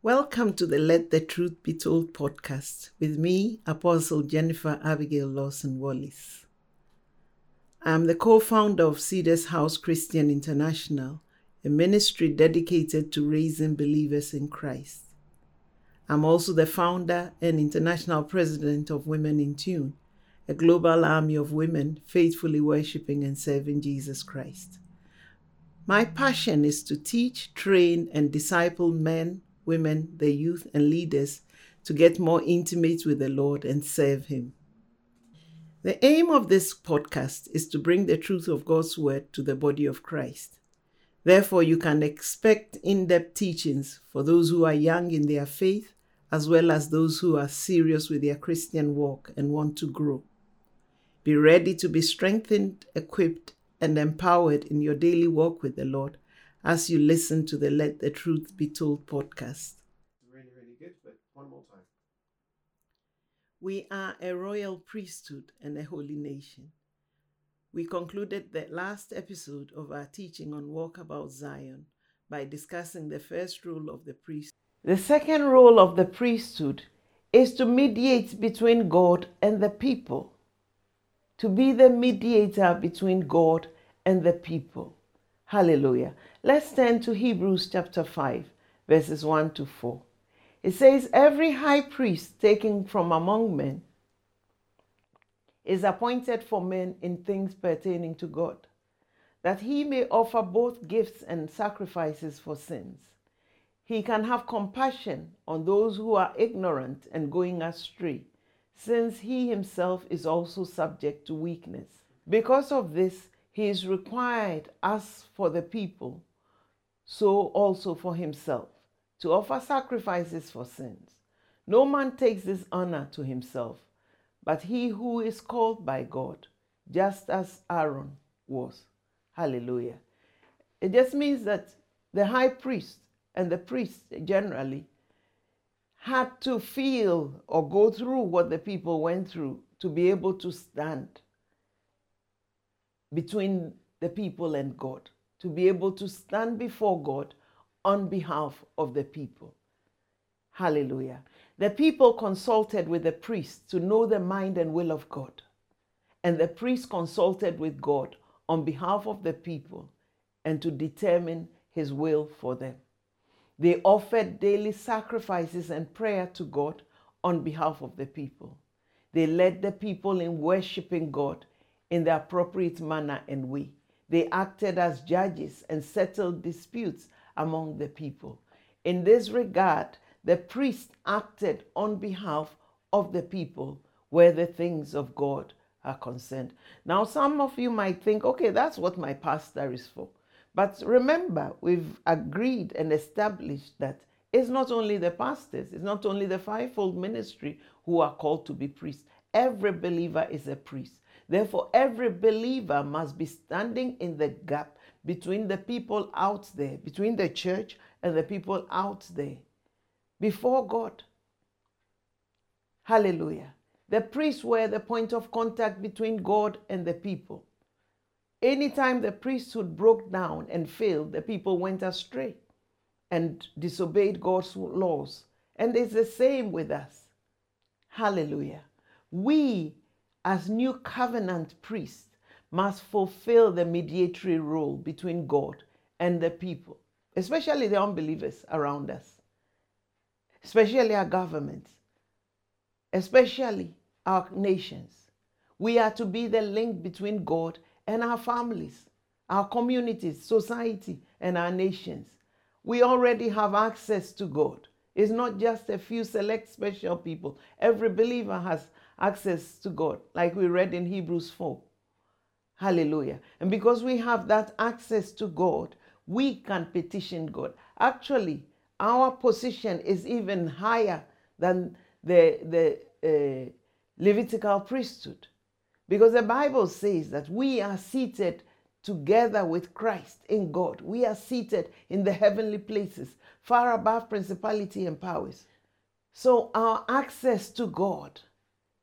Welcome to the Let the Truth Be Told podcast with me, Apostle Jennifer Abigail Lawson Wallace. I'm the co founder of Cedars House Christian International, a ministry dedicated to raising believers in Christ. I'm also the founder and international president of Women in Tune, a global army of women faithfully worshiping and serving Jesus Christ. My passion is to teach, train, and disciple men, women, the youth, and leaders to get more intimate with the Lord and serve Him. The aim of this podcast is to bring the truth of God's Word to the body of Christ. Therefore, you can expect in depth teachings for those who are young in their faith, as well as those who are serious with their Christian walk and want to grow. Be ready to be strengthened, equipped, and empowered in your daily walk with the Lord as you listen to the Let the Truth Be Told podcast. Really, really good, but one more time. We are a royal priesthood and a holy nation. We concluded the last episode of our teaching on Walkabout Zion by discussing the first role of the priest. The second role of the priesthood is to mediate between God and the people, to be the mediator between God and the people. Hallelujah. Let's turn to Hebrews chapter 5, verses 1 to 4. It says, Every high priest taken from among men is appointed for men in things pertaining to God, that he may offer both gifts and sacrifices for sins. He can have compassion on those who are ignorant and going astray, since he himself is also subject to weakness. Because of this, he is required, as for the people, so also for himself, to offer sacrifices for sins. No man takes this honor to himself, but he who is called by God, just as Aaron was. Hallelujah. It just means that the high priest and the priest generally had to feel or go through what the people went through to be able to stand between the people and God, to be able to stand before God on behalf of the people. Hallelujah. The people consulted with the priest to know the mind and will of God. And the priest consulted with God on behalf of the people and to determine his will for them. They offered daily sacrifices and prayer to God on behalf of the people. They led the people in worshiping God in the appropriate manner and way. They acted as judges and settled disputes among the people. In this regard, the priest acted on behalf of the people where the things of God are concerned. Now, some of you might think, okay, that's what my pastor is for. But remember, we've agreed and established that it's not only the pastors, it's not only the fivefold ministry who are called to be priests. Every believer is a priest. Therefore, every believer must be standing in the gap between the people out there, between the church and the people out there, before God. Hallelujah. The priests were the point of contact between God and the people. Anytime the priesthood broke down and failed, the people went astray and disobeyed God's laws. And it's the same with us. Hallelujah. We as new covenant priests, must fulfill the mediatory role between God and the people, especially the unbelievers around us, especially our governments, especially our nations. We are to be the link between God and our families, our communities, society, and our nations. We already have access to God. It's not just a few select special people. Every believer has access to God, like we read in Hebrews 4. Hallelujah. And because we have that access to God, we can petition God. Actually, our position is even higher than the, the uh, Levitical priesthood. Because the Bible says that we are seated together with Christ in God. We are seated in the heavenly places, far above principality and powers. So our access to God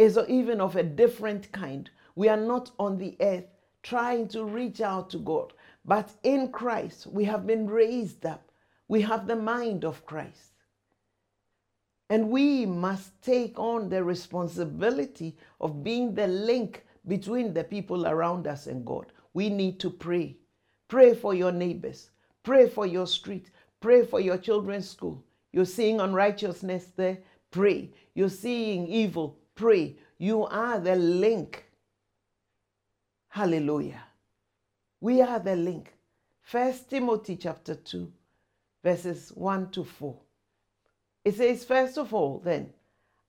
is even of a different kind. We are not on the earth trying to reach out to God, but in Christ we have been raised up. We have the mind of Christ. And we must take on the responsibility of being the link between the people around us and God. We need to pray. Pray for your neighbors. Pray for your street. Pray for your children's school. You're seeing unrighteousness there? Pray. You're seeing evil? Pray. You are the link. Hallelujah. We are the link. First Timothy chapter 2, verses 1 to 4. It says, First of all, then,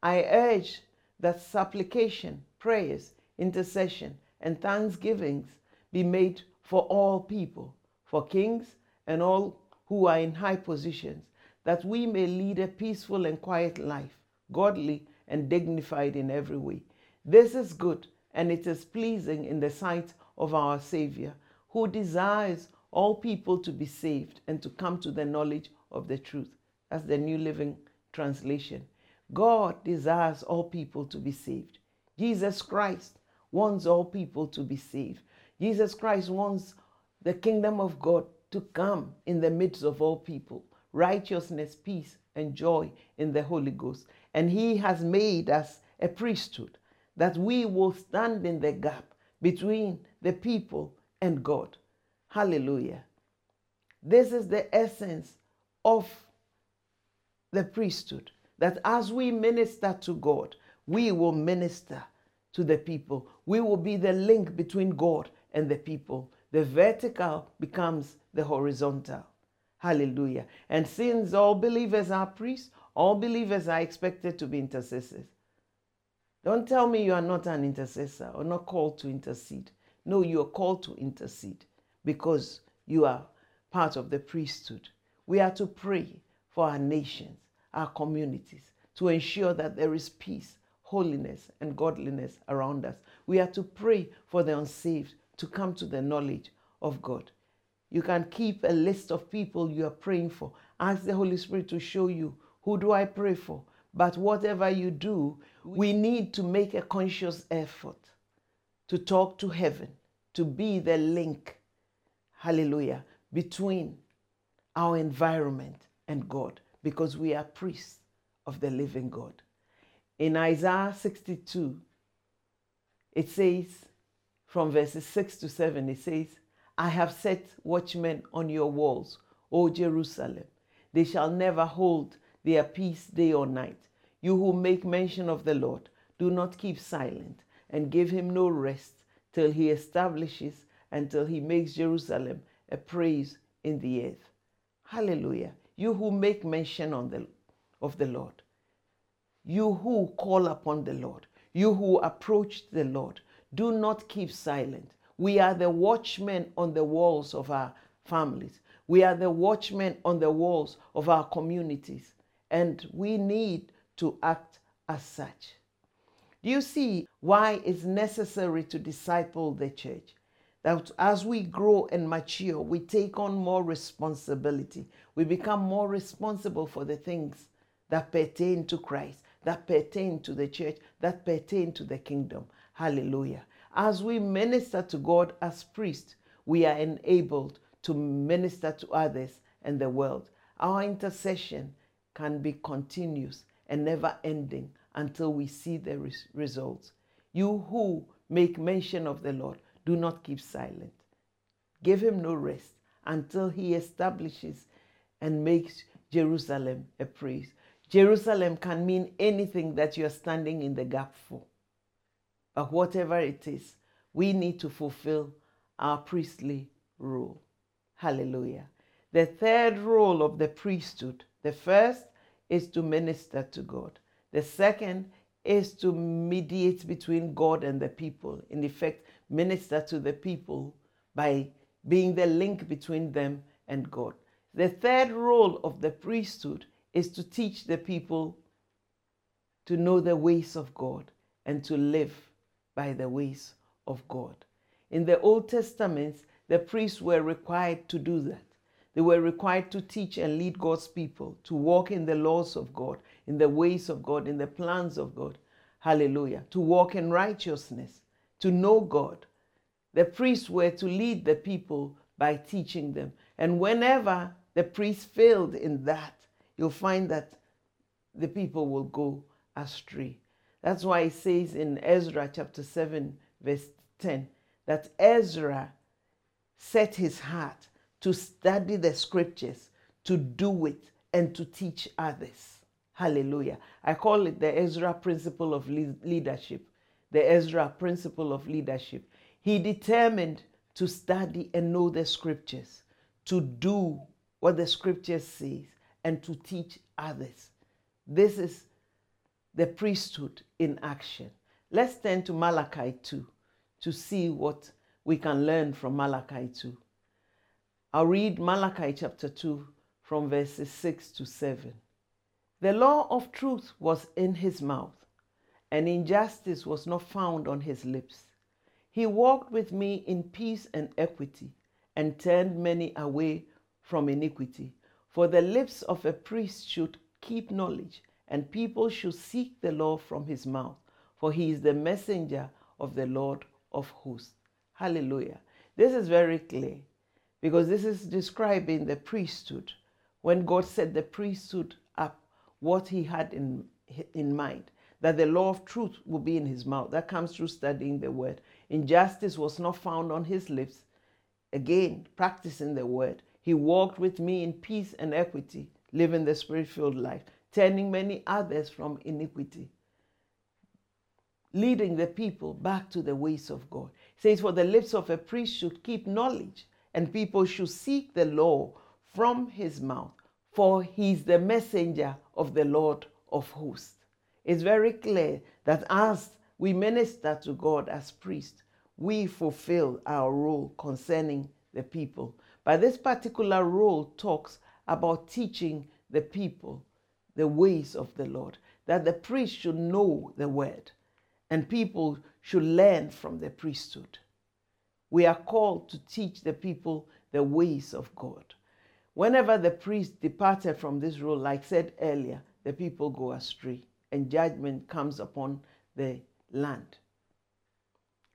I urge that supplication, prayers, intercession, and thanksgivings be made for all people, for kings and all who are in high positions, that we may lead a peaceful and quiet life, godly and dignified in every way. This is good, and it is pleasing in the sight of our Savior, who desires all people to be saved and to come to the knowledge of the truth. That's the New Living Translation. God desires all people to be saved. Jesus Christ wants all people to be saved. Jesus Christ wants the kingdom of God to come in the midst of all people righteousness, peace, and joy in the Holy Ghost. And He has made us a priesthood that we will stand in the gap between the people and God. Hallelujah. This is the essence of the priesthood that as we minister to God, we will minister to the people. We will be the link between God and the people. The vertical becomes the horizontal. Hallelujah. And since all believers are priests, all believers are expected to be intercessors. Don't tell me you are not an intercessor or not called to intercede. No, you are called to intercede because you are part of the priesthood. We are to pray for our nations, our communities, to ensure that there is peace, holiness, and godliness around us. We are to pray for the unsaved to come to the knowledge of God. You can keep a list of people you are praying for. Ask the Holy Spirit to show you who do I pray for. But whatever you do, we need to make a conscious effort to talk to heaven, to be the link, hallelujah, between our environment and God, because we are priests of the living God. In Isaiah 62, it says, from verses 6 to 7, it says, I have set watchmen on your walls, O Jerusalem. They shall never hold their peace day or night. You who make mention of the Lord, do not keep silent and give him no rest till he establishes and till he makes Jerusalem a praise in the earth. Hallelujah. You who make mention on the, of the Lord, you who call upon the Lord, you who approach the Lord, do not keep silent. We are the watchmen on the walls of our families. We are the watchmen on the walls of our communities. And we need to act as such. Do you see why it's necessary to disciple the church? That as we grow and mature, we take on more responsibility. We become more responsible for the things that pertain to Christ, that pertain to the church, that pertain to the kingdom. Hallelujah. As we minister to God as priests, we are enabled to minister to others and the world. Our intercession can be continuous and never ending until we see the res- results. You who make mention of the Lord, do not keep silent. Give him no rest until he establishes and makes Jerusalem a praise. Jerusalem can mean anything that you are standing in the gap for. But whatever it is, we need to fulfill our priestly role. Hallelujah. The third role of the priesthood the first is to minister to God, the second is to mediate between God and the people. In effect, minister to the people by being the link between them and God. The third role of the priesthood is to teach the people to know the ways of God and to live by the ways of God. In the Old Testament, the priests were required to do that. They were required to teach and lead God's people, to walk in the laws of God, in the ways of God, in the plans of God. Hallelujah. To walk in righteousness, to know God. The priests were to lead the people by teaching them. And whenever the priests failed in that, you'll find that the people will go astray. That's why it says in Ezra chapter 7, verse 10, that Ezra set his heart to study the scriptures, to do it, and to teach others. Hallelujah. I call it the Ezra principle of leadership. The Ezra principle of leadership. He determined to study and know the scriptures, to do what the scriptures says, and to teach others. This is the priesthood in action. Let's turn to Malachi 2 to see what we can learn from Malachi 2. I'll read Malachi chapter 2 from verses 6 to 7. The law of truth was in his mouth, and injustice was not found on his lips. He walked with me in peace and equity, and turned many away from iniquity. For the lips of a priest should keep knowledge, and people should seek the law from his mouth, for he is the messenger of the Lord of hosts. Hallelujah. This is very clear because this is describing the priesthood. When God set the priesthood up, what he had in, in mind, that the law of truth will be in his mouth. That comes through studying the word. Injustice was not found on his lips. Again, practicing the word. He walked with me in peace and equity, living the spirit filled life, turning many others from iniquity leading the people back to the ways of God. It says, For the lips of a priest should keep knowledge, and people should seek the law from his mouth, for he's the messenger of the Lord of hosts. It's very clear that as we minister to God as priests, we fulfill our role concerning the people. But this particular role talks about teaching the people the ways of the Lord, that the priest should know the word and people should learn from the priesthood. We are called to teach the people the ways of God. Whenever the priest departed from this role, like said earlier, the people go astray and judgment comes upon the land.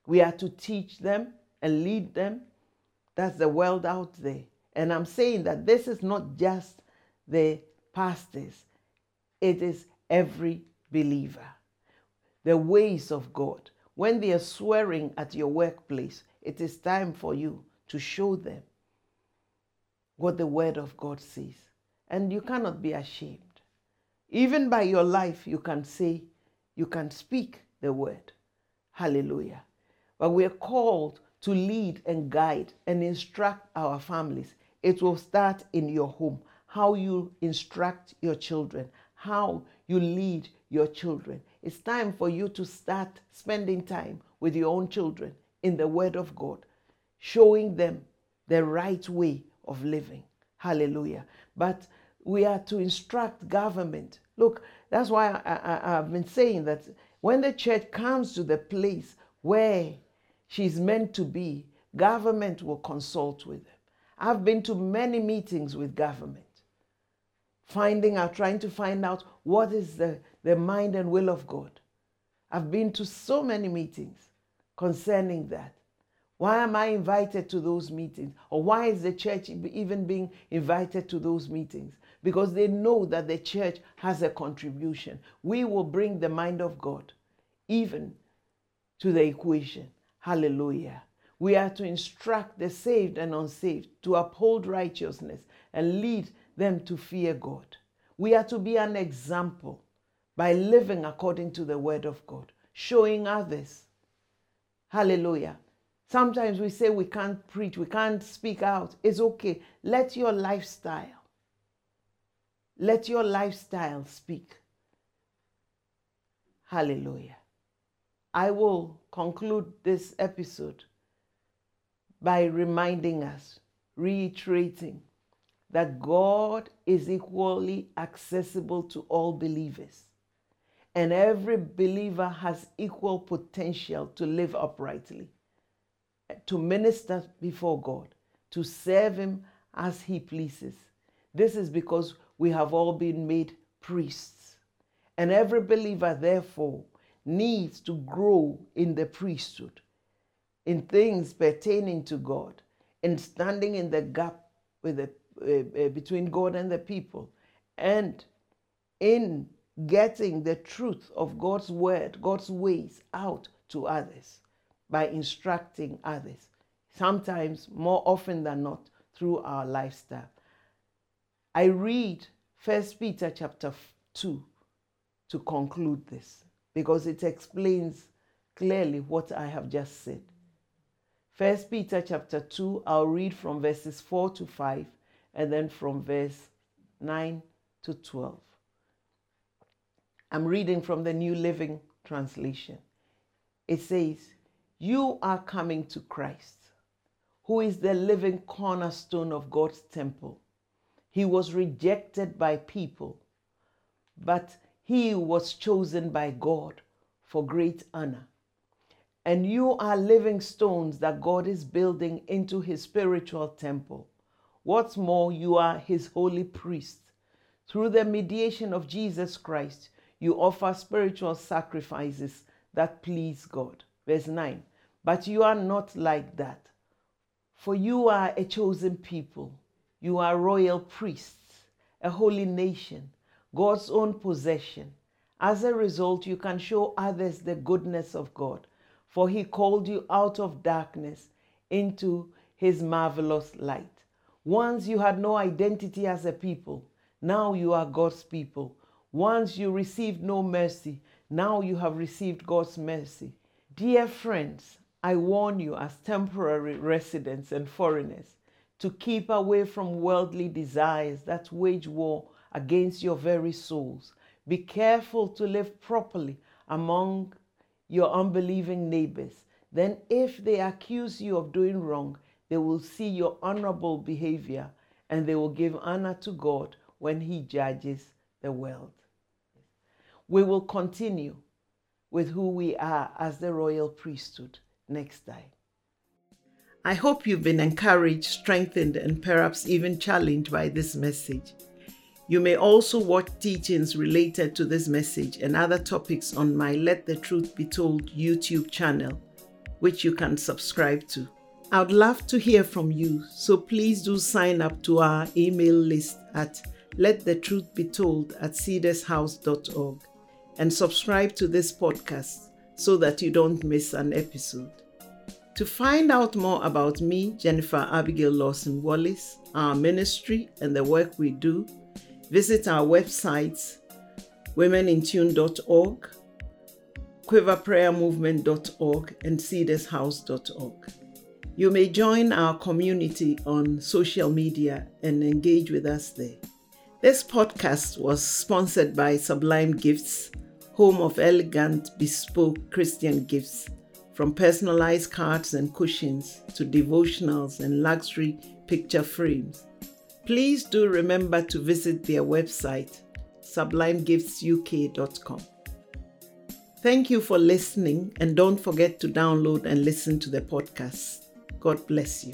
We are to teach them and lead them. That's the world out there. And I'm saying that this is not just the pastors, it is every believer the ways of God. When they are swearing at your workplace, it is time for you to show them what the Word of God says. And you cannot be ashamed. Even by your life, you can say, you can speak the Word. Hallelujah. But we are called to lead and guide and instruct our families. It will start in your home. How you instruct your children, how you lead your children. It's time for you to start spending time with your own children in the Word of God, showing them the right way of living. Hallelujah. But we are to instruct government. Look, that's why I, have been saying that when the church comes to the place where she's meant to be, government will consult with them. I've been to many meetings with government, finding out, trying to find out what is the the mind and will of God. I've been to so many meetings concerning that. Why am I invited to those meetings? Or why is the church even being invited to those meetings? Because they know that the church has a contribution. We will bring the mind of God even to the equation. Hallelujah. We are to instruct the saved and unsaved to uphold righteousness and lead them to fear God. We are to be an example by living according to the word of God, showing others. Hallelujah. Sometimes we say we can't preach, we can't speak out. It's okay. Let your lifestyle, let your lifestyle speak. Hallelujah. I will conclude this episode by reminding us, reiterating that God is equally accessible to all believers and every believer has equal potential to live uprightly, to minister before God, to serve Him as He pleases. This is because we have all been made priests. And every believer, therefore, needs to grow in the priesthood, in things pertaining to God, in standing in the gap with the, uh, between God and the people, and in getting the truth of God's word, God's ways out to others by instructing others. Sometimes, more often than not, through our lifestyle. I read First Peter chapter 2 to conclude this because it explains clearly what I have just said. First Peter chapter 2, I'll read from verses 4 to 5 and then from verse 9 to 12. I'm reading from the New Living Translation. It says, You are coming to Christ, who is the living cornerstone of God's temple. He was rejected by people, but he was chosen by God for great honor. And you are living stones that God is building into his spiritual temple. What's more, you are his holy priest. Through the mediation of Jesus Christ, you offer spiritual sacrifices that please God. Verse 9. But you are not like that. For you are a chosen people, you are royal priests, a holy nation, God's own possession. As a result, you can show others the goodness of God, for He called you out of darkness into His marvelous light. Once you had no identity as a people, now you are God's people. Once you received no mercy, now you have received God's mercy. Dear friends, I warn you as temporary residents and foreigners to keep away from worldly desires that wage war against your very souls. Be careful to live properly among your unbelieving neighbors. Then, if they accuse you of doing wrong, they will see your honorable behavior and they will give honor to God when He judges the world. We will continue with who we are as the royal priesthood next time. I hope you've been encouraged, strengthened, and perhaps even challenged by this message. You may also watch teachings related to this message and other topics on my Let the Truth Be Told YouTube channel, which you can subscribe to. I would love to hear from you, so please do sign up to our email list at letthetruthbetold at cedarshouse.org and subscribe to this podcast so that you don't miss an episode. To find out more about me, Jennifer Abigail Lawson Wallace, our ministry, and the work we do, visit our websites womenintune.org, quiverprayermovement.org, and cedarshouse.org. You may join our community on social media and engage with us there. This podcast was sponsored by Sublime Gifts, home of elegant, bespoke Christian gifts from personalized cards and cushions to devotionals and luxury picture frames. Please do remember to visit their website, sublimegiftsuk.com. Thank you for listening, and don't forget to download and listen to the podcast. God bless you.